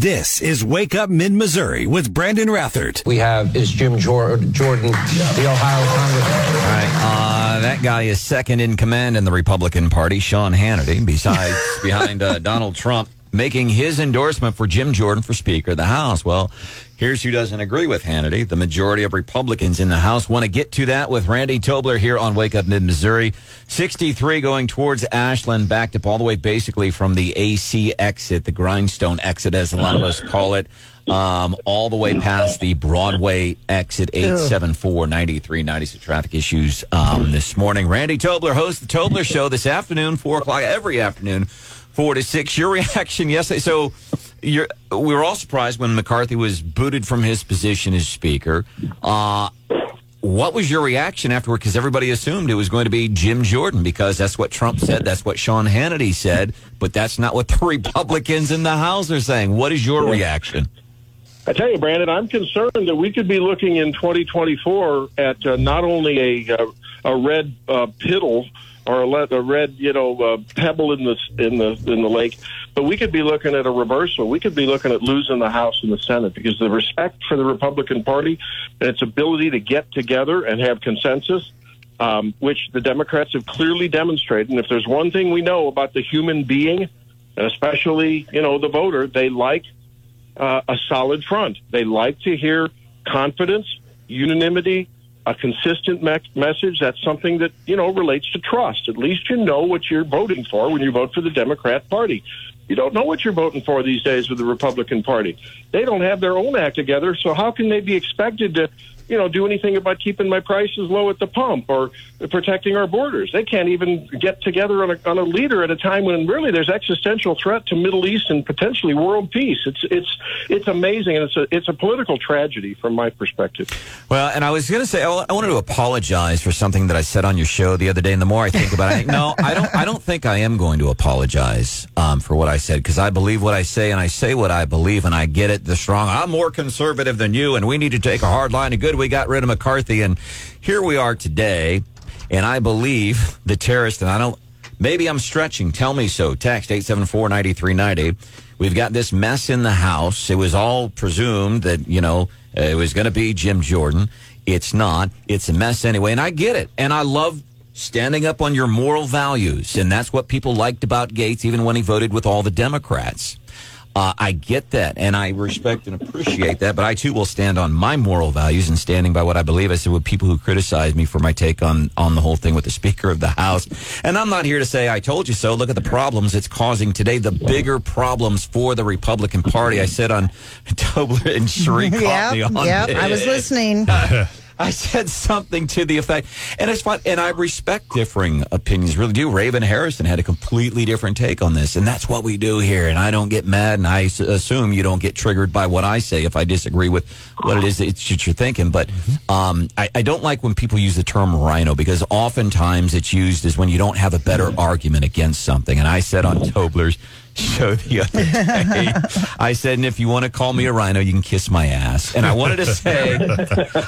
This is Wake Up Mid Missouri with Brandon Rathert. We have is Jim Jor- Jordan, the Ohio Congressman. All right, uh, that guy is second in command in the Republican Party, Sean Hannity, besides behind uh, Donald Trump making his endorsement for Jim Jordan for Speaker of the House. Well, here's who doesn't agree with Hannity. The majority of Republicans in the House want to get to that with Randy Tobler here on Wake Up Mid Missouri. 63 going towards Ashland, backed up all the way basically from the AC exit, the grindstone exit, as a lot of us call it. Um, all the way past the Broadway exit 874 9390. So traffic issues um, this morning. Randy Tobler hosts the Tobler Show this afternoon, 4 o'clock every afternoon, 4 to 6. Your reaction yesterday. So you're, we were all surprised when McCarthy was booted from his position as Speaker. Uh, what was your reaction afterward? Because everybody assumed it was going to be Jim Jordan because that's what Trump said, that's what Sean Hannity said, but that's not what the Republicans in the House are saying. What is your reaction? I tell you, Brandon, I'm concerned that we could be looking in 2024 at uh, not only a uh, a red uh, piddle or a, red, you know, uh, pebble in the in the in the lake, but we could be looking at a reversal. We could be looking at losing the House and the Senate because the respect for the Republican Party and its ability to get together and have consensus. Um, which the Democrats have clearly demonstrated. And if there's one thing we know about the human being, and especially, you know, the voter, they like uh, a solid front. They like to hear confidence, unanimity, a consistent me- message. That's something that, you know, relates to trust. At least you know what you're voting for when you vote for the Democrat Party. You don't know what you're voting for these days with the Republican Party. They don't have their own act together, so how can they be expected to, you know, do anything about keeping my prices low at the pump or protecting our borders? They can't even get together on a, on a leader at a time when really there's existential threat to Middle East and potentially world peace. It's it's it's amazing, and it's a it's a political tragedy from my perspective. Well, and I was going to say, I wanted to apologize for something that I said on your show the other day. And the more I think about it, I no, I don't. I don't think I am going to apologize um, for what I said because I believe what I say and I say what I believe and I get it. The strong. I'm more conservative than you, and we need to take a hard line. And good, we got rid of McCarthy, and here we are today. And I believe the terrorist, and I don't. Maybe I'm stretching. Tell me so. Text eight seven four ninety three ninety. We've got this mess in the house. It was all presumed that you know it was going to be Jim Jordan. It's not. It's a mess anyway. And I get it. And I love standing up on your moral values. And that's what people liked about Gaetz, even when he voted with all the Democrats. Uh, I get that, and I respect and appreciate that. But I too will stand on my moral values and standing by what I believe. I said with people who criticize me for my take on on the whole thing with the Speaker of the House, and I'm not here to say I told you so. Look at the problems it's causing today. The bigger problems for the Republican Party. I said on Tobler and Cheri caught me Yep, on yep. I was listening. I said something to the effect, and it's fine. And I respect differing opinions, really do. Raven Harrison had a completely different take on this, and that's what we do here. And I don't get mad, and I s- assume you don't get triggered by what I say if I disagree with what it is that you're thinking. But mm-hmm. um, I, I don't like when people use the term rhino because oftentimes it's used as when you don't have a better mm-hmm. argument against something. And I said on mm-hmm. Tobler's show the other day, I said, and if you want to call me a rhino, you can kiss my ass. And I wanted to say,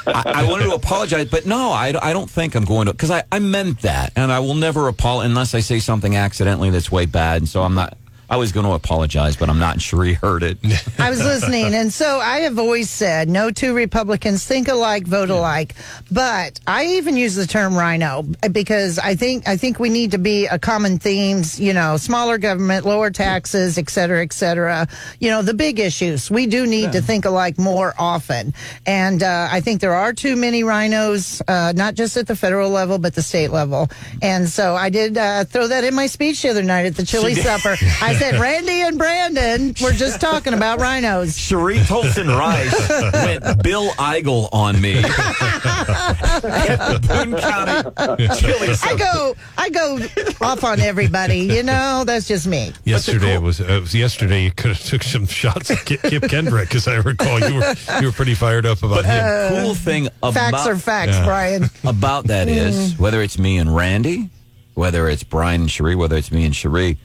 I, I wanted to apologize, but no, I, I don't think I'm going to, because I, I meant that. And I will never apologize unless I say something accidentally that's way bad. And so I'm not, I was going to apologize, but I'm not. sure he heard it. I was listening, and so I have always said no two Republicans think alike, vote alike. But I even use the term rhino because I think I think we need to be a common themes. You know, smaller government, lower taxes, et cetera, et cetera. You know, the big issues. We do need to think alike more often, and uh, I think there are too many rhinos, uh, not just at the federal level but the state level. And so I did uh, throw that in my speech the other night at the chili supper. I said, Randy and Brandon, we're just talking about rhinos. Cheri Toalson Reisch went Bill Eigel on me. At the Boone County Chili I go, I go off on everybody. You know, that's just me. Yesterday it was, uh, it was yesterday. You could have took some shots at Kip, Kip Kendrick because I recall you were you were pretty fired up about But him. the cool thing about Facts are facts, Yeah. Brian. about that is whether it's me and Randy, whether it's Brian and Cheri, whether it's me and Cheri,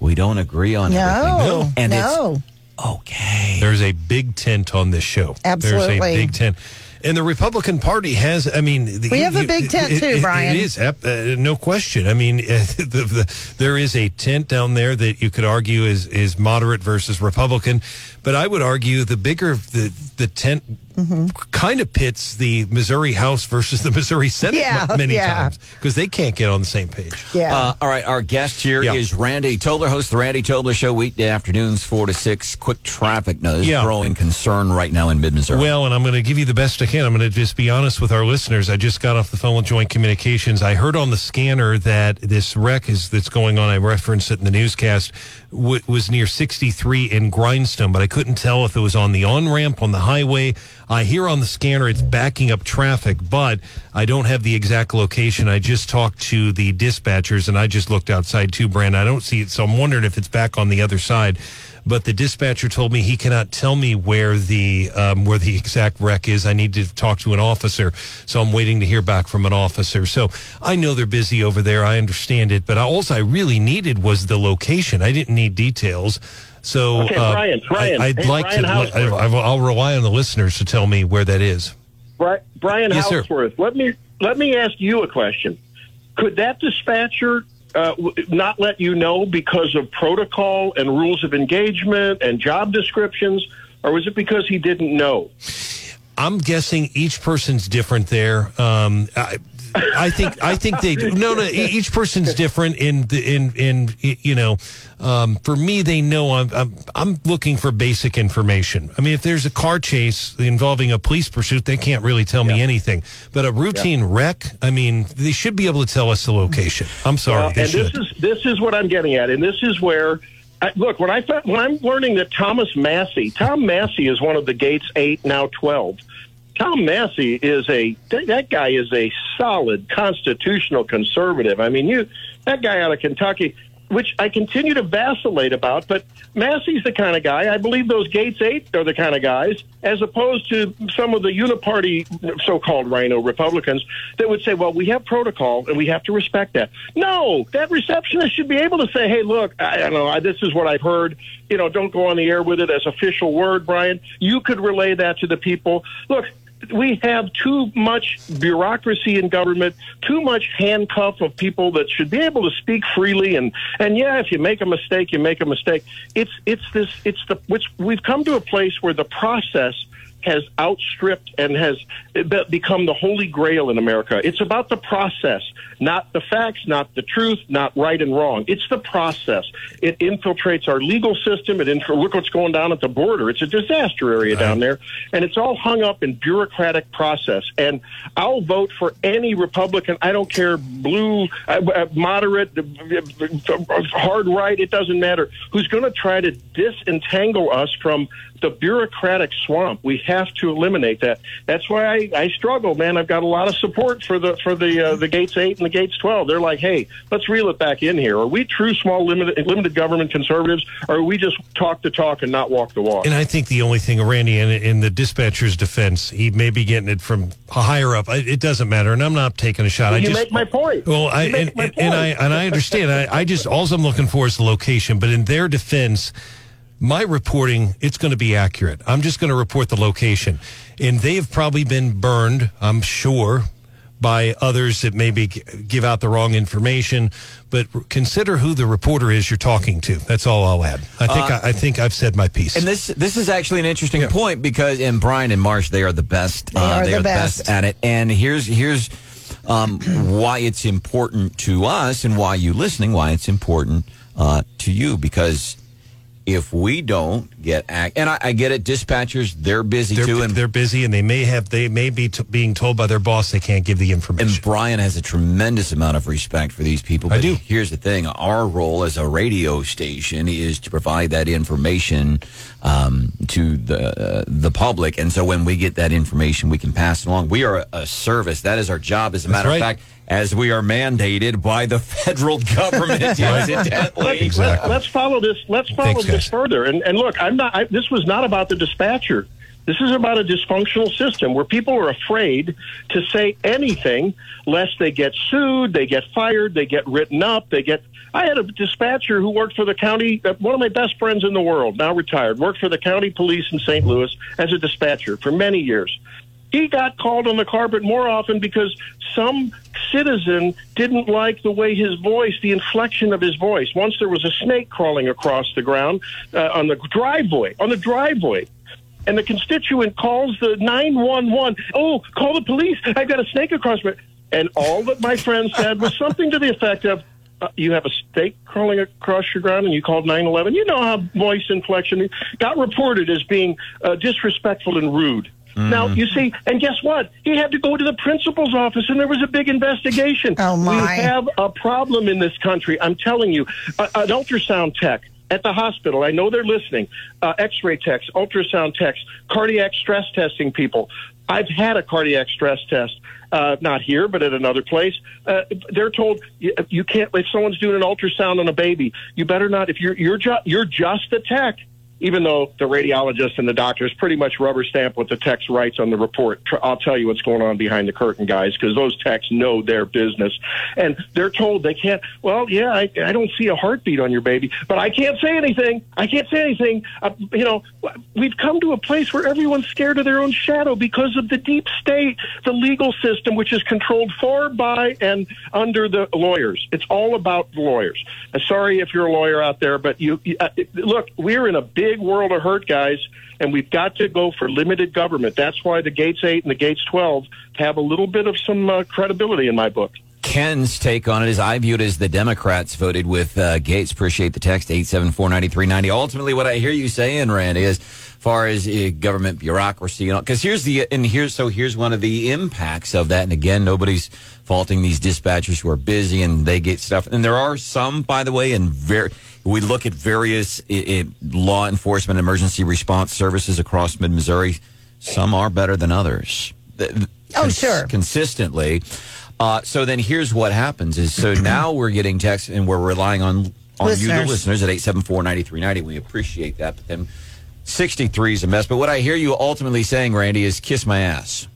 we don't agree on everything. No, and no. it's okay. There's a big tent on this show. Absolutely. There's a big tent. And the Republican Party has, I mean, the, We have a big tent it- too, it- Brian. It is, uh, no question. I mean, the, the, there is a tent down there that you could argue is, is moderate versus Republican. But I would argue the bigger the, the tent Mm-hmm. kind of pits the Missouri House versus the Missouri Senate Yeah, m- many yeah. times because they can't get on the same page. Yeah. Uh, all right, our guest here is Yeah. Randy Tobler, host of the Randy Tobler Show, weekday afternoons, 4 to 6. Quick traffic news, Yeah. growing concern right now in mid Missouri. Well, and I'm going to give you the best I can. I'm going to just be honest with our listeners. I just got off the phone with Joint Communications. I heard on the scanner that this wreck is that's going on. I referenced it in the newscast. W- was near 63 in Grindstone, but I couldn't tell if it was on the on ramp on the highway. I hear on the scanner it's backing up traffic, but I don't have the exact location. I just talked to the dispatchers, and I just looked outside too, Brand. I don't see it, so I'm wondering if it's back on the other side but the dispatcher told me he cannot tell me where the um, where the exact wreck is. I need to talk to an officer, so I'm waiting to hear back from an officer. So I know they're busy over there. I understand it, but all I really needed was the location. I didn't need details. So Okay, uh, Brian, Brian. I, would Hey, like Brian to. I, Hauswirth. I, I'll rely on the listeners to tell me where that is. Bri- Brian Yes, sir. Hauswirth, let me let me ask you a question. Could that dispatcher uh, not let you know because of protocol and rules of engagement and job descriptions, or was it because he didn't know? I'm guessing each person's different there. Um, I, I think I think they do. no no each person's different in the in in you know um, for me they know I'm, I'm I'm looking for basic information. I mean if there's a car chase involving a police pursuit they can't really tell me anything. But a routine wreck I mean they should be able to tell us the location. I'm sorry they and should. this is this is what I'm getting at, and this is where. I, look, when I when I'm learning that Thomas Massie, Tom Massie is one of the Gaetz eight, now twelve. Tom Massie is a that guy is a solid constitutional conservative. I mean, you that guy out of Kentucky, which I continue to vacillate about, but Massie's the kind of guy. I believe those Gaetz eight are the kind of guys, as opposed to some of the uniparty so-called Rhino Republicans that would say, "Well, we have protocol and we have to respect that." No, that receptionist should be able to say, "Hey, look, I, I don't know. I, this is what I've heard. You know, don't go on the air with it as official word, Brian. You could relay that to the people. Look." We have too much bureaucracy in government, too much handcuff of people that should be able to speak freely. And and yeah, if you make a mistake, you make a mistake. It's it's this it's the which we've come to a place where the process has outstripped and has become the holy grail in America. It's about the process, not the facts, not the truth, not right and wrong. It's the process. It infiltrates our legal system. It infil- look what's going down at the border. It's a disaster area down there, and it's all hung up in bureaucratic process. And I'll vote for any Republican. I don't care blue, uh, uh, moderate, uh, hard right. It doesn't matter who's going to try to disentangle us from the bureaucratic swamp. We have to eliminate that. That's why I, I struggle, man. I've got a lot of support for the for the uh, the Gaetz eight and the Gaetz twelve. They're like, hey, let's reel it back in here. Are we true small limited limited government conservatives, or are we just talk the talk and not walk the walk? And I think the only thing, Randy, in, in the dispatcher's defense, he may be getting it from higher up. It doesn't matter, and I'm not taking a shot. I you just make my point. Well, I and, and, and I and I understand. I, I just all I'm looking for is the location. But in their defense, my reporting it's going to be accurate. I'm just going to report the location, and they've probably been burned. I'm sure by others that maybe give out the wrong information. But consider who the reporter is you're talking to. That's all I'll add. I think I, I think I've said my piece. And this this is actually an interesting point because in Brian and Marsh they are the best. uh, They are the best. best. at it. And here's here's um, why it's important to us and why you listening, why it's important uh, to you because if we don't get act, and I, I get it, dispatchers they're busy they're, too, and they're busy and they may have they may be t- being told by their boss they can't give the information. And Brian has a tremendous amount of respect for these people. I do. Here's the thing: our role as a radio station is to provide that information um, to the uh, the public, and so when we get that information, we can pass it along. We are a, a service. That is our job. As a matter right. of fact, as we are mandated by the federal government, incidentally. Exactly. Let, us follow this. Let's follow Thanks, this guys. further. And, and look, I'm not. I, this was not about the dispatcher. This is about a dysfunctional system where people are afraid to say anything lest they get sued, they get fired, they get written up, they get. I had a dispatcher who worked for the county. Uh, one of my best friends in the world, now retired, worked for the county police in St. Louis as a dispatcher for many years. He got called on the carpet more often because some citizen didn't like the way his voice, the inflection of his voice. Once there was a snake crawling across the ground uh, on the driveway, on the driveway. And the constituent calls the 911. Oh, call the police. I've got a snake across my. And all that my friend said was something to the effect of, uh, you have a snake crawling across your ground and you called 911. You know how voice inflection got reported as being uh, disrespectful and rude. Now, you see, and guess what? He had to go to the principal's office and there was a big investigation. Oh, my. We have a problem in this country. I'm telling you, uh, an ultrasound tech at the hospital. I know they're listening. Uh, X-ray techs, ultrasound techs, cardiac stress testing people. I've had a cardiac stress test, uh, not here, but at another place. Uh, they're told you, you can't. If someone's doing an ultrasound on a baby, you better not. If you're you're ju- you're just a tech. Even though the radiologist and the doctors pretty much rubber stamp what the text writes on the report, I'll tell you what's going on behind the curtain, guys, because those techs know their business, and they're told they can't. Well, yeah, I, I don't see a heartbeat on your baby, but I can't say anything. I can't say anything. Uh, you know, we've come to a place where everyone's scared of their own shadow because of the deep state, the legal system, which is controlled for, by, and under the lawyers. It's all about the lawyers. Uh, sorry if you're a lawyer out there, but you uh, look, we're in a big world of hurt, guys, and we've got to go for limited government. That's why the Gaetz 8 and the Gaetz 12 have a little bit of some uh, credibility in my book. Ken's take on it is I view it as the Democrats voted with uh, Gaetz. Appreciate the text, 874-9390. Ultimately, what I hear you saying, Rand, is far as uh, government bureaucracy, you know, because here's the, and here's, so here's one of the impacts of that. And again, nobody's faulting these dispatchers who are busy and they get stuff. And there are some, by the way, and very, we look at various law enforcement emergency response services across mid Missouri. Some are better than others. Th- Oh, sure. Consistently. Uh, so then here's what happens is so now we're getting texts and we're relying on on you, the Listeners. at 874-9390. We appreciate that. But then 63 is a mess. But what I hear you ultimately saying, Randy, is kiss my ass.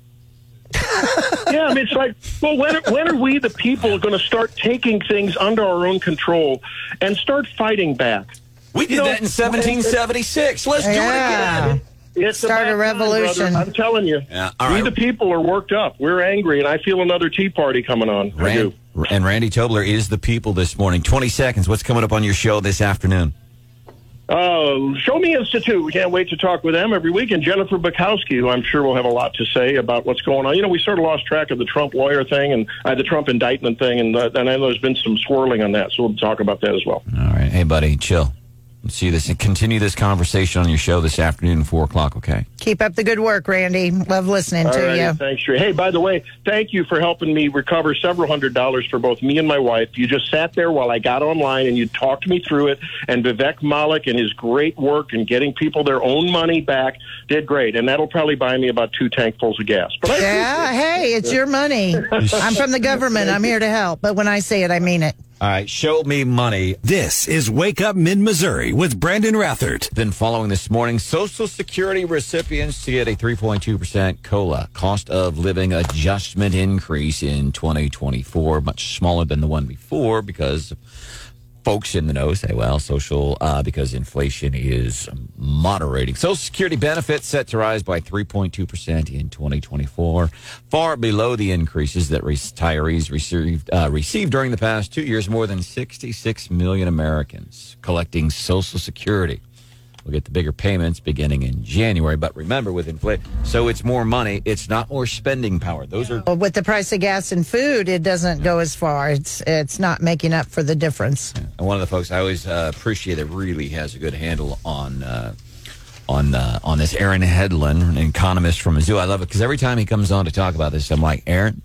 yeah, I mean, it's like, well, when, when are we, the people, going to start taking things under our own control and start fighting back? We did You know, that in 1776. Let's do it Yeah. again. It's Start a about time, revolution. I'm telling you. Yeah, all we, right. the people, are worked up. We're angry, and I feel another Tea Party coming on. I Rand, do. and Randy Tobler is the people this morning. 20 seconds. What's coming up on your show this afternoon? Uh, Show Me Institute. We can't wait to talk with them every week. And Jennifer Bukowski, who I'm sure will have a lot to say about what's going on. You know, we sort of lost track of the Trump lawyer thing and uh, the Trump indictment thing, and, uh, and I know there's been some swirling on that, so we'll talk about that as well. All right. Hey, buddy, chill. Let's see this and continue this conversation on your show this afternoon at 4 o'clock, okay? Keep up the good work, Randy. Love listening All to righty, you. Thanks, Trey. Hey, by the way, thank you for helping me recover several hundred dollars for both me and my wife. You just sat there while I got online and you talked me through it. And Vivek Malik and his great work in getting people their own money back did great. And that'll probably buy me about two tankfuls of gas. But I Yeah, hey, it's your money. I'm from the government. I'm here to help. But when I say it, I mean it. All right. Show me money. This is Wake Up Mid Missouri with Brandon Rathert. Then following this morning. Social Security recipients to get a 3.2% COLA, cost of living adjustment increase in 2024, much smaller than the one before because folks in the know say, well, social, uh, because inflation is moderating. Social Security benefits set to rise by 3.2% in 2024, far below the increases that retirees received, uh, received during the past two years. More than 66 million Americans collecting Social Security. We'll get the bigger payments beginning in January. But remember, with inflation, so it's more money. It's not more spending power. Those are Well, with the price of gas and food, it doesn't go as far. It's it's not making up for the difference. And one of the folks I always uh, appreciate that really has a good handle on uh, on uh, on this. Aaron Hedlund, an economist from Mizzou. I love it because every time he comes on to talk about this, I'm like, Aaron,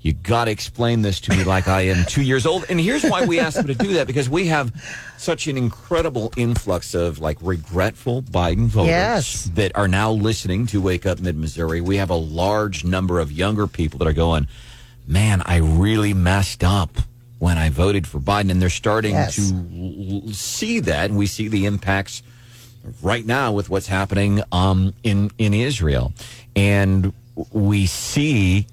you got to explain this to me like I am two years old. And here's why we asked him to do that because we have such an incredible influx of like regretful Biden voters Yes. that are now listening to Wake Up Mid Missouri. We have a large number of younger people that are going, man, I really messed up when I voted for Biden. And they're starting Yes. to see that. And we see the impacts right now with what's happening um, in, in Israel. And we see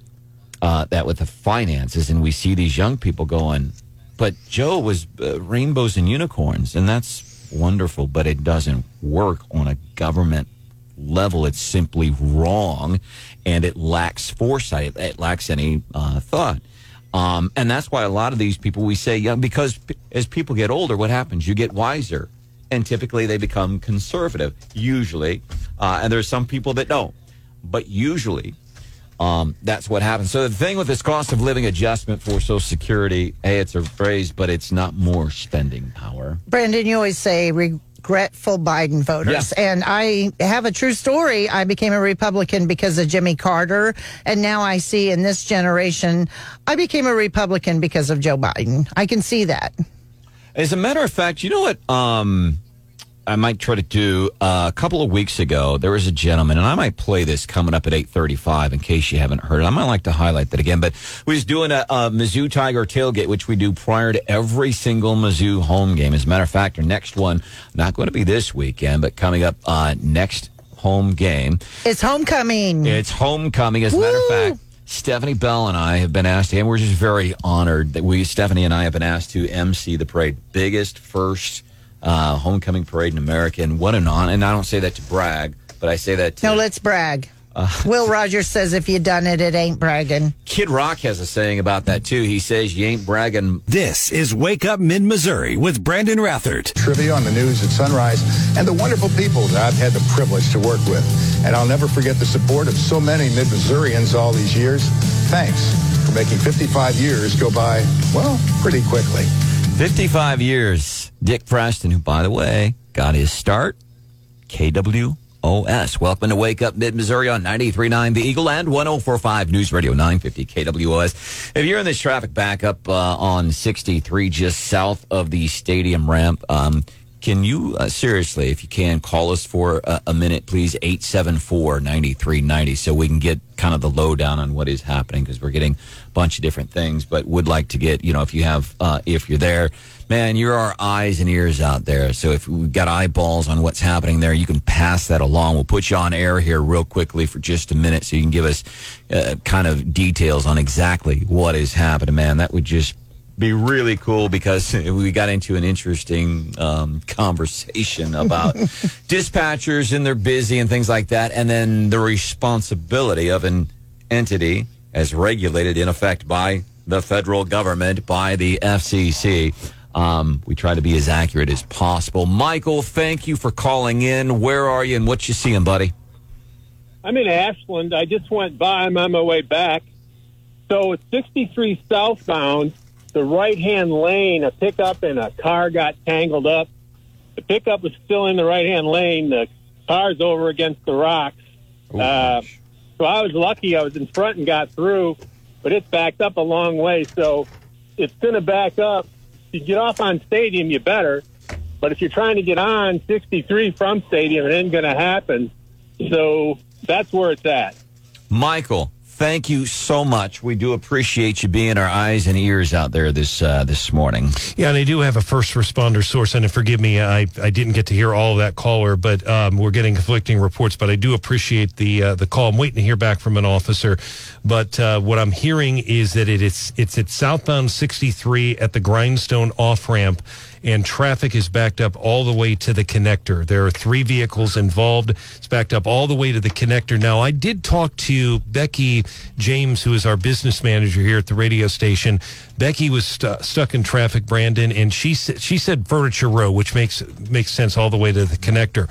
uh, that with the finances, and we see these young people going, but Joe was uh, rainbows and unicorns, and that's wonderful, but it doesn't work on a government level. It's simply wrong, and it lacks foresight. It lacks any uh, thought. Um, and that's why a lot of these people we say, yeah, because p- as people get older, what happens? You get wiser, and typically they become conservative. Usually, uh, and there's some people that don't, but usually um, that's what happens. So the thing with this cost of living adjustment for Social Security, hey, it's a phrase, but it's not more spending power. Brandon, you always say regretful Biden voters. Yeah. And I have a true story. I became a Republican because of Jimmy Carter. And now I see in this generation, I became a Republican because of Joe Biden. I can see that. As a matter of fact, you know what? Um, I might try to do uh, a couple of weeks ago. There was a gentleman, and I might play this coming up at eight thirty-five in case you haven't heard it. I might like to highlight that again. But we was doing a, a Mizzou Tiger tailgate, which we do prior to every single Mizzou home game. As a matter of fact, our next one not going to be this weekend, but coming up uh, next home game. It's homecoming. It's homecoming. As a matter of fact, Stephanie Bell and I have been asked, and we're just very honored that we, Stephanie and I, have been asked to MC the parade, biggest first uh, homecoming parade in America, and what an honor! And I don't say that to brag, but I say that to no, let's brag. Uh, Will Rogers says if you done it, it ain't bragging. Kid Rock has a saying about that too. He says, "You ain't bragging." This is Wake Up Mid Missouri with Brandon Rathert. trivia on the news at sunrise, and the wonderful people that I've had the privilege to work with. And I'll never forget the support of so many mid-Missourians all these years. Thanks for making 55 years go by, well, pretty quickly. Fifty-five years. Dick Preston, who, by the way, got his start, KWOS. Welcome to Wake Up Mid Missouri on 93.9 The Eagle and 104.5 News Radio 950 KWOS. If you're in this traffic backup uh, on 63 just south of the stadium ramp, um, can you uh, seriously, if you can, call us for a, a minute, please? 874 9390 so we can get kind of the lowdown on what is happening because we're getting a bunch of different things, but would like to get, you know, if you have, uh, if you're there, man, you're our eyes and ears out there. So if we've got eyeballs on what's happening there, you can pass that along. We'll put you on air here real quickly for just a minute so you can give us uh, kind of details on exactly what is happening, man. That would just be really cool because we got into an interesting um, conversation about dispatchers and they're busy and things like that, and then the responsibility of an entity as regulated in effect by the federal government, by the FCC. Um, we try to be as accurate as possible. Michael, thank you for calling in. Where are you and what you seeing, buddy? I'm in Ashland. I just went by. I'm on my way back. So it's 63 southbound, the right hand lane, a pickup and a car got tangled up. The pickup was still in the right hand lane. The car's over against the rocks. Uh, so I was lucky I was in front and got through, but it's backed up a long way. So it's going to back up. You get off on Stadium, you better. But if you're trying to get on 63 from Stadium, it ain't going to happen. So that's where it's at. Michael, thank you so much. We do appreciate you being our eyes and ears out there this uh, this morning. Yeah, and I do have a first responder source, and forgive me, I, I didn't get to hear all of that caller, but um, we're getting conflicting reports. But I do appreciate the uh, the call. I'm waiting to hear back from an officer, but uh, what I'm hearing is that it is it's at southbound 63 at the Grindstone off ramp, and traffic is backed up all the way to the connector. There are three vehicles involved. It's backed up all the way to the connector. Now, I did talk to Becky James, who is our business manager here at the radio station. Becky was stu- stuck in traffic, Brandon, and she said she said Furniture Row, which makes makes sense all the way to the connector.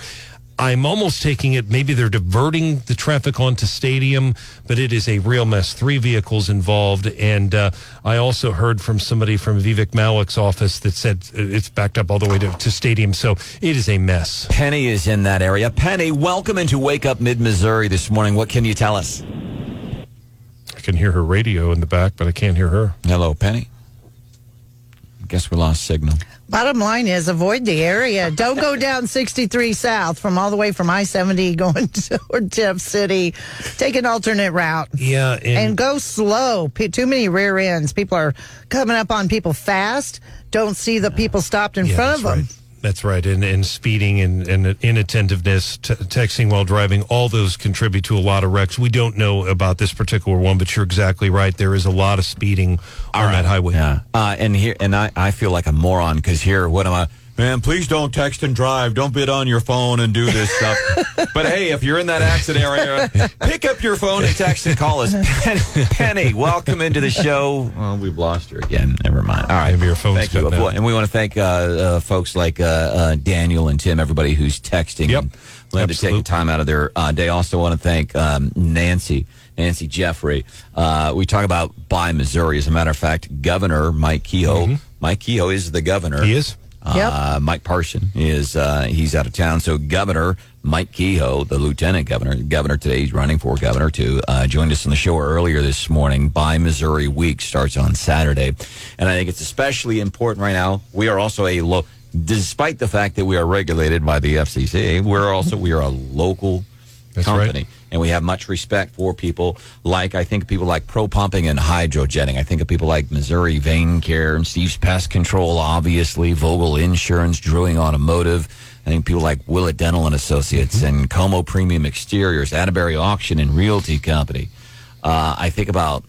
I'm almost taking it. Maybe they're diverting the traffic onto Stadium, but it is a real mess. Three vehicles involved, and uh, I also heard from somebody from Vivek Malik's office that said it's backed up all the way to, to Stadium. So it is a mess. Penny is in that area. Penny, welcome into Wake Up Mid Missouri this morning. What can you tell us? I can hear her radio in the back, but I can't hear her. Hello, Penny. Guess we lost signal. Bottom line is avoid the area. Don't go down 63 South from all the way from I 70 going toward Jeff City. Take an alternate route. Yeah, and, And go slow. P- too many rear ends. People are coming up on people fast. Don't see the people stopped in Yeah, front of them. Right. That's right. And, and speeding and, and inattentiveness, t- texting while driving, all those contribute to a lot of wrecks. We don't know about this particular one, but you're exactly right. There is a lot of speeding on that highway. Yeah. Uh, and here, and I, I feel like a moron because here, what am I? Man, please don't text and drive. Don't bid on your phone and do this stuff. but hey, if you're in that accident area, pick up your phone and text and call us. Penny, Penny welcome into the show. Well, we've lost her again. Never mind. All right. Maybe your phone's Thank you. out. And we want to thank uh, uh, folks like uh, uh, Daniel and Tim, everybody who's texting. Yep. and to take time out of their uh, day. Also want to thank um, Nancy, Nancy Jeffrey. Uh, we talk about Buy Missouri. As a matter of fact, Governor Mike Kehoe. Mike Kehoe is the governor. Mm-hmm. He is? Uh, Mike Parson is uh, he's out of town. So Governor Mike Kehoe, the Lieutenant Governor, Governor today, he's running for Governor to uh, joined us on the show earlier this morning. Buy Missouri Week starts on Saturday, and I think it's especially important right now. We are also a low, despite the fact that we are regulated by the FCC, we're also we are a local That's right. company. And we have much respect for people like, I think people like Pro Pumping and Hydrojetting. I think of people like Missouri Vein Care and Steve's Pest Control, obviously, Vogel Insurance, Drilling Automotive. I think people like Willett Dental and Associates Mm-hmm. and Como Premium Exteriors, Atterbury Auction and Realty Company. Uh, I think about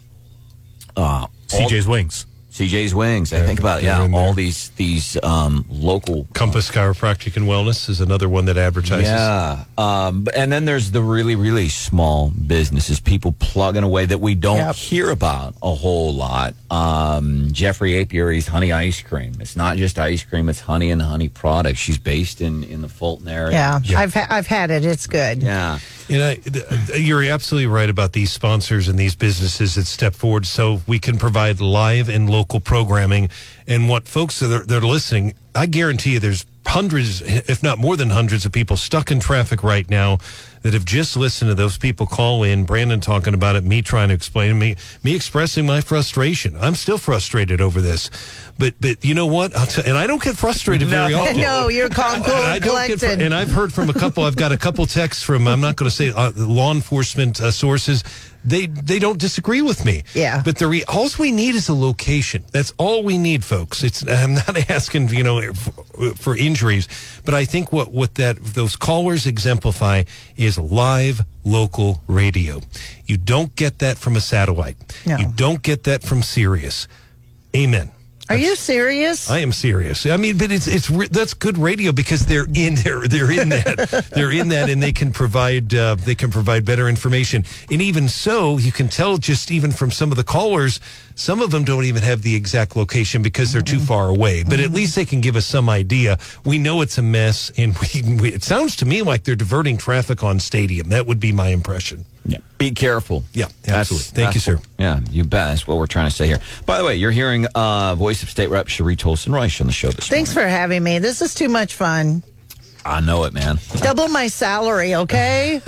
uh, CJ's Wings. CJ's Wings. I think about yeah, all these these um, local Compass Chiropractic and Wellness is another one that advertises. Yeah. Um, and then there's the really, really small businesses, people plugging away that we don't Yep. hear about a whole lot. Um, Jeffrey Apiary's Honey Ice Cream. It's not just ice cream, it's honey and honey products. She's based in, in the Fulton area. Yeah, I've ha- I've had it. It's good. Yeah. You're absolutely right about these sponsors and these businesses that step forward so we can provide live and local programming. And what folks that are, that are listening, I guarantee you there's hundreds, if not more than hundreds of people stuck in traffic right now that have just listened to those people call in, Brandon talking about it, me trying to explain me, me expressing my frustration. I'm still frustrated over this. But, but you know what? Tell, and I don't get frustrated very often. No, you're calm, cool, And I and don't get fr- collected. and I've heard from a couple. I've got a couple texts from. I'm not going to say uh, law enforcement uh, sources. They they don't disagree with me. Yeah. But the re- all we need is a location. That's all we need, folks. It's I'm not asking you know for, for injuries, but I think what what that those callers exemplify is live local radio. You don't get that from a satellite. No. You don't get that from Sirius. Amen. Are you serious? I am serious. I mean, but it's it's re- that's good radio because they're in there. They're in that. they're in that, and they can provide uh, they can provide better information. And even so, you can tell just even from some of the callers, some of them don't even have the exact location because they're too far away. But at least they can give us some idea. We know it's a mess, and we, we it sounds to me like they're diverting traffic on Stadium. That would be my impression. Yeah. Be careful. Yeah, That's- absolutely. Thank you, that's sir. yeah, you bet. That's what we're trying to say here. By the way, you're hearing uh, voice of State Rep Cheri Toalson Reisch on the show this Thanks morning. for having me. This is too much fun. I know it, man. Double my salary, okay?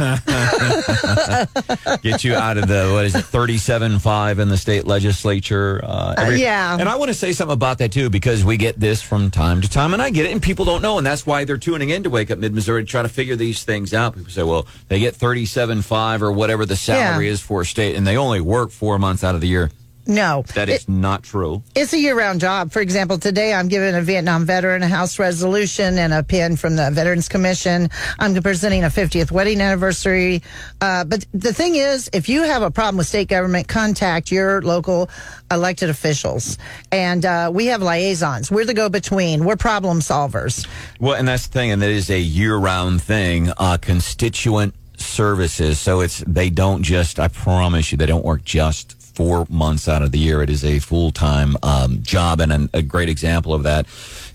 Get you out of the what is it, thirty-seven five in the state legislature. Uh, every- yeah. And I want to say something about that too because we get this from time to time, and I get it, and people don't know, and that's why they're tuning in to Wake Up Mid Missouri to try to figure these things out. People say, well, they get thirty-seven five or whatever the salary Yeah. is for a state, and they only work four months out of the year. No. That is not true. It's a year-round job. For example, today I'm giving a Vietnam veteran a House resolution and a pin from the Veterans Commission. I'm presenting a 50th wedding anniversary. Uh, but the thing is, if you have a problem with state government, contact your local elected officials. And uh, we have liaisons. We're the go-between. We're problem solvers. Well, and that's the thing, and that is a year-round thing. Uh, constituent services, so it's they don't just. I promise you, they don't work just four months out of the year. It is a full-time um, job, and an, a great example of that.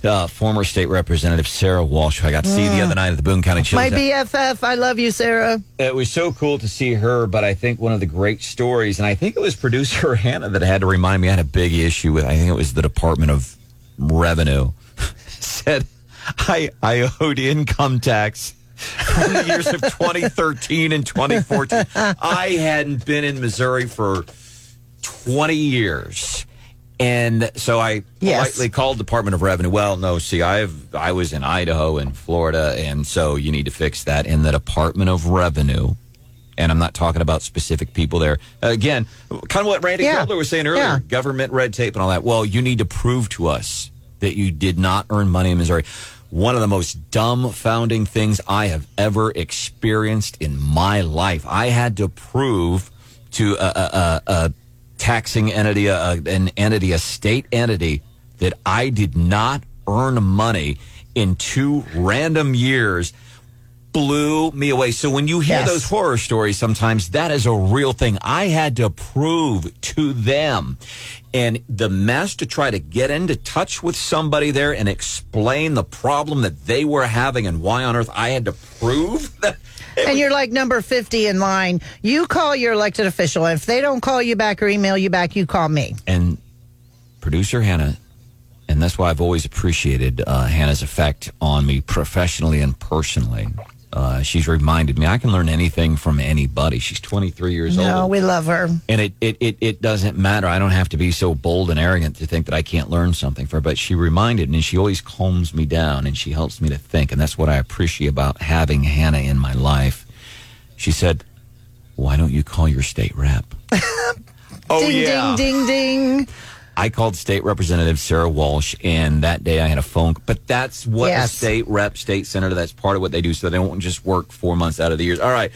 Uh, former state representative Sarah Walsh, who I got to see the other night at the Boone County My BFF. I love you, Sarah. It was so cool to see her, but I think one of the great stories, and I think it was producer Hannah that had to remind me. I had a big issue with. I think it was the Department of Revenue said I I owed income tax the years of 2013 and 2014. I hadn't been in Missouri for 20 years. And so I Yes. politely called Department of Revenue. Well, no, see, I've I was in Idaho and Florida, and so you need to fix that in the Department of Revenue. And I'm not talking about specific people there. Again, kind of what Randy Yeah. Kettler was saying earlier: Yeah. government red tape and all that. Well, you need to prove to us that you did not earn money in Missouri. One of the most dumbfounding things I have ever experienced in my life. I had to prove to a, a, a, a taxing entity, a, an entity, a state entity, that I did not earn money in two random years blew me away. So when you hear Yes. those horror stories, sometimes that is a real thing. I had to prove to them. And the mess to try to get into touch with somebody there and explain the problem that they were having and why on earth I had to prove that. And you're like number 50 in line. You call your elected official. If they don't call you back or email you back, you call me. and producer Hannah, and that's why I've always appreciated uh, Hannah's effect on me professionally and personally. Uh, she's reminded me I can learn anything from anybody. She's 23 years No, old. No, we love her. and it, it, it, it doesn't matter. I don't have to be so bold and arrogant to think that I can't learn something from her. But she reminded me, and she always calms me down and she helps me to think. And that's what I appreciate about having Hannah in my life. She said, Why don't you call your state rep? oh, ding, yeah. ding, ding, ding. I called State Representative Sarah Walsh, and that day I had a phone. But that's what Yes. a state rep, state senator. That's part of what they do, so they don't just work four months out of the year. All right.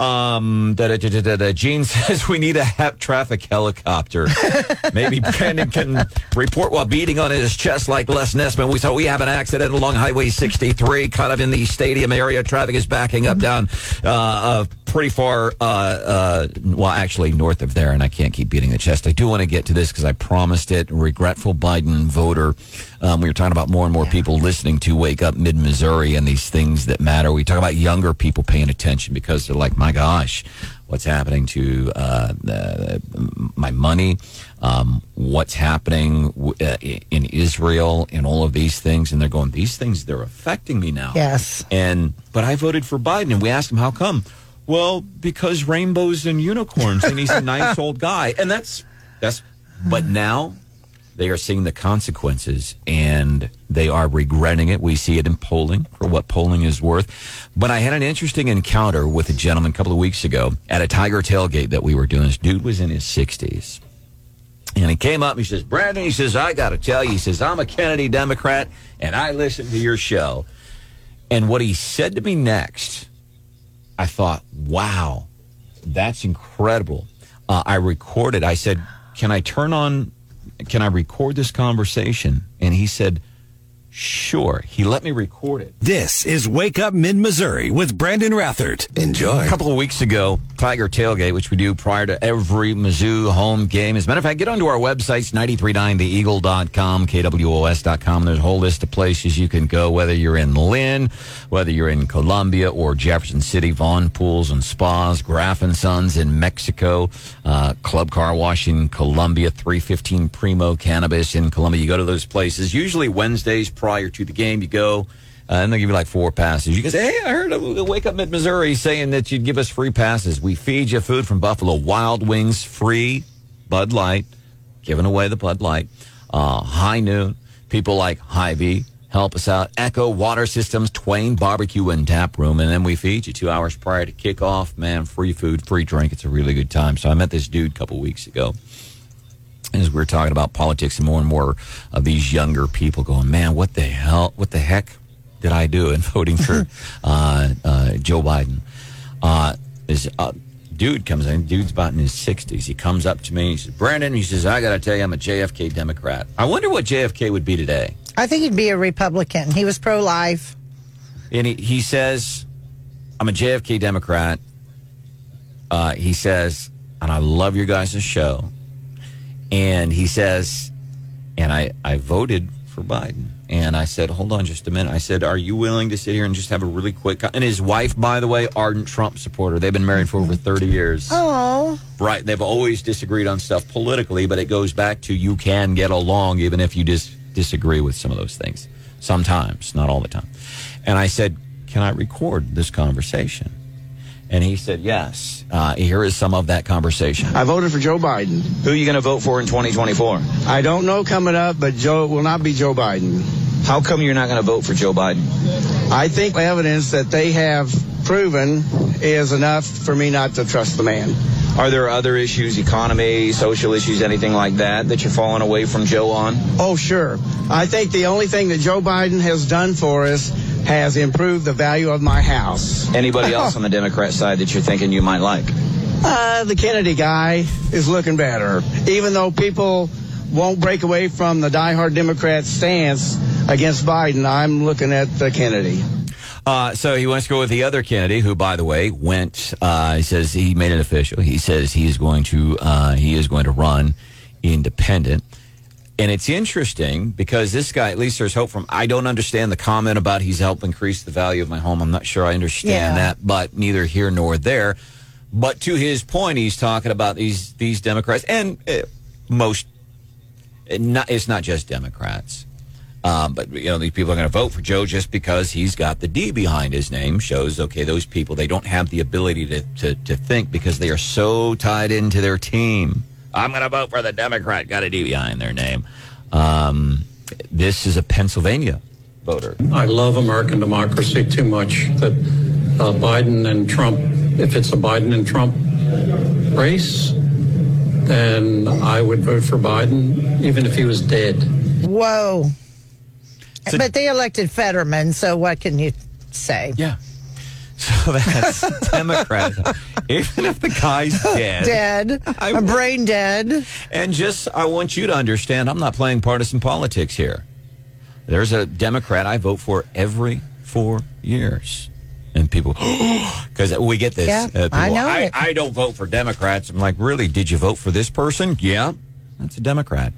Um, da, da, da, da. Gene says we need a HEP traffic helicopter. Maybe Brandon can report while beating on his chest like Les Nessman. We saw we have an accident along Highway 63, kind of in the stadium area. Traffic is backing up down uh, uh, pretty far. Uh, uh, well, actually north of there, and I can't keep beating the chest. I do want to get to this because I promised it. Regretful Biden voter. Um, we were talking about more and more people listening to Wake Up Mid Missouri and these things that matter. We talk about younger people paying attention because they're like, my gosh, what's happening to uh, the, my money? Um, what's happening w- uh, in Israel and all of these things? And they're going, these things, they're affecting me now. Yes. And but I voted for Biden, and we asked him how come. Well, because rainbows and unicorns, and he's a nice old guy, and that's that's. But now they are seeing the consequences, and they are regretting it. We see it in polling for what polling is worth. But I had an interesting encounter with a gentleman a couple of weeks ago at a Tiger tailgate that we were doing. This dude was in his sixties. And he came up and he says, Brandon, he says, I got to tell you, he says, I'm a Kennedy Democrat and I listen to your show. And what he said to me next, I thought, wow, that's incredible. Uh, I recorded, I said, can I turn on, can I record this conversation? And he said, sure. He let me record it. This is Wake Up Mid Missouri with Brandon Rathert. Enjoy. A couple of weeks ago, Tiger Tailgate, which we do prior to every Mizzou home game. As a matter of fact, get onto our websites, 939theeagle.com, kwos.com. There's a whole list of places you can go, whether you're in Linn, whether you're in Columbia or Jefferson City, Vaughn Pools and Spas, Graf and Sons in Mexico, uh, Club Car Wash in Columbia, 315 Primo Cannabis in Columbia. You go to those places, usually Wednesdays prior to the game, you go. Uh, and they'll give you like four passes. You can say, hey, I heard a Wake Up Mid Missouri saying that you'd give us free passes. We feed you food from Buffalo Wild Wings, free Bud Light, giving away the Bud Light. Uh, high Noon, people like Hy-Vee help us out. Echo Water Systems, Twain Barbecue and Tap Room. And then we feed you two hours prior to kickoff. Man, free food, free drink. It's a really good time. So I met this dude a couple weeks ago as we're talking about politics and more and more of these younger people going, man, what the hell, what the heck did I do in voting for uh, uh, Joe Biden? Uh, this uh, dude comes in, dude's about in his 60s. He comes up to me, he says, Brandon, he says, I got to tell you, I'm a JFK Democrat. I wonder what JFK would be today. I think he'd be a Republican. He was pro life. And he, he says, I'm a JFK Democrat. Uh, he says, and I love your guys' show. And he says, and I, I voted for Biden. And I said, hold on just a minute. I said, are you willing to sit here and just have a really quick? co-" And his wife, by the way, ardent Trump supporter. They've been married for over 30 years. Oh, Right. They've always disagreed on stuff politically, but it goes back to you can get along even if you dis- disagree with some of those things. Sometimes, not all the time. And I said, Can I record this conversation? And he said, Yes. Uh, here is some of that conversation. I voted for Joe Biden. Who are you going to vote for in 2024? I don't know coming up, but Joe will not be Joe Biden. How come you're not going to vote for Joe Biden? I think the evidence that they have proven is enough for me not to trust the man. Are there other issues, economy, social issues, anything like that, that you're falling away from Joe on? Oh, sure. I think the only thing that Joe Biden has done for us has improved the value of my house. Anybody else on the Democrat side that you're thinking you might like? Uh, the Kennedy guy is looking better. Even though people won't break away from the diehard Democrat stance, against Biden, I'm looking at the Kennedy. Uh, so he wants to go with the other Kennedy, who, by the way, went. Uh, he says he made it official. He says he is going to uh, he is going to run independent. And it's interesting because this guy, at least there's hope from. I don't understand the comment about he's helped increase the value of my home. I'm not sure I understand Yeah. that, but neither here nor there. But to his point, he's talking about these these Democrats and uh, most. Not, it's not just Democrats. Um, but you know these people are going to vote for Joe just because he's got the D behind his name. Shows okay, those people they don't have the ability to to, to think because they are so tied into their team. I'm going to vote for the Democrat. Got a D behind their name. Um, this is a Pennsylvania voter. I love American democracy too much that uh, Biden and Trump, if it's a Biden and Trump race, then I would vote for Biden even if he was dead. Whoa. but they elected Fetterman, so what can you say? Yeah. So that's Democrat. Even if the guy's dead. Dead. I A would- brain dead. And just, I want you to understand, I'm not playing partisan politics here. There's a Democrat I vote for every four years. And people, because we get this. Yeah, uh, people, I know I. I don't vote for Democrats. I'm like, really? Did you vote for this person? Yeah, that's a Democrat.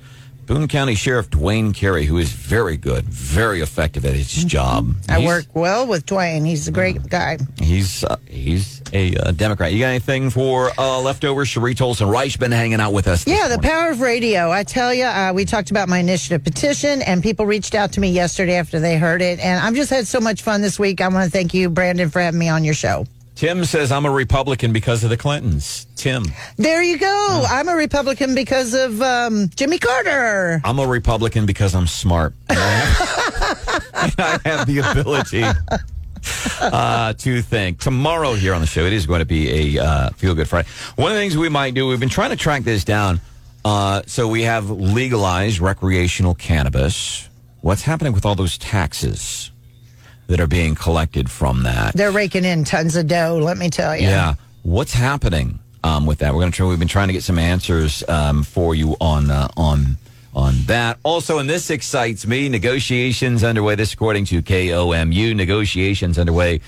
Boone County Sheriff Dwayne Carey, who is very good, very effective at his job. I He's- work well with Dwayne. He's a great guy. He's uh, he's a uh, Democrat. You got anything for uh, leftovers? Cheri Toalson Reisch been hanging out with us. Yeah, the morning. power of radio. I tell you, uh, we talked about my initiative petition, and people reached out to me yesterday after they heard it. And I've just had so much fun this week. I want to thank you, Brandon, for having me on your show. Tim says I'm a Republican because of the Clintons. Tim, There you go. I'm a Republican because of um, Jimmy Carter. I'm a Republican because I'm smart. And I have, and I have the ability uh, to think. Tomorrow here on the show, it is going to be a uh, Feel Good Friday. One of the things we might do, we've been trying to track this down. Uh, so we have legalized recreational cannabis. What's happening with all those taxes that are being collected from that? They're raking in tons of dough, let me tell you. Yeah. What's happening um, with that? We're going to try. We've been trying to get some answers um, for you on uh, on on that. Also, and this excites me. Negotiations underway. This according to KOMU. Negotiations underway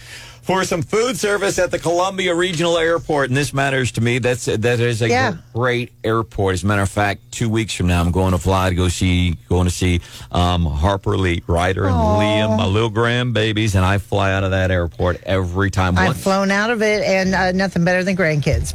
for some food service at the Columbia Regional Airport, and this matters to me. That's that is a Yeah. great airport. As a matter of fact, two weeks from now, I'm going to fly to go see going to see um, Harper Lee Ryder and Liam, my little grandbabies, and I fly out of that airport every time. I've Once- flown out of it, and uh, nothing better than grandkids.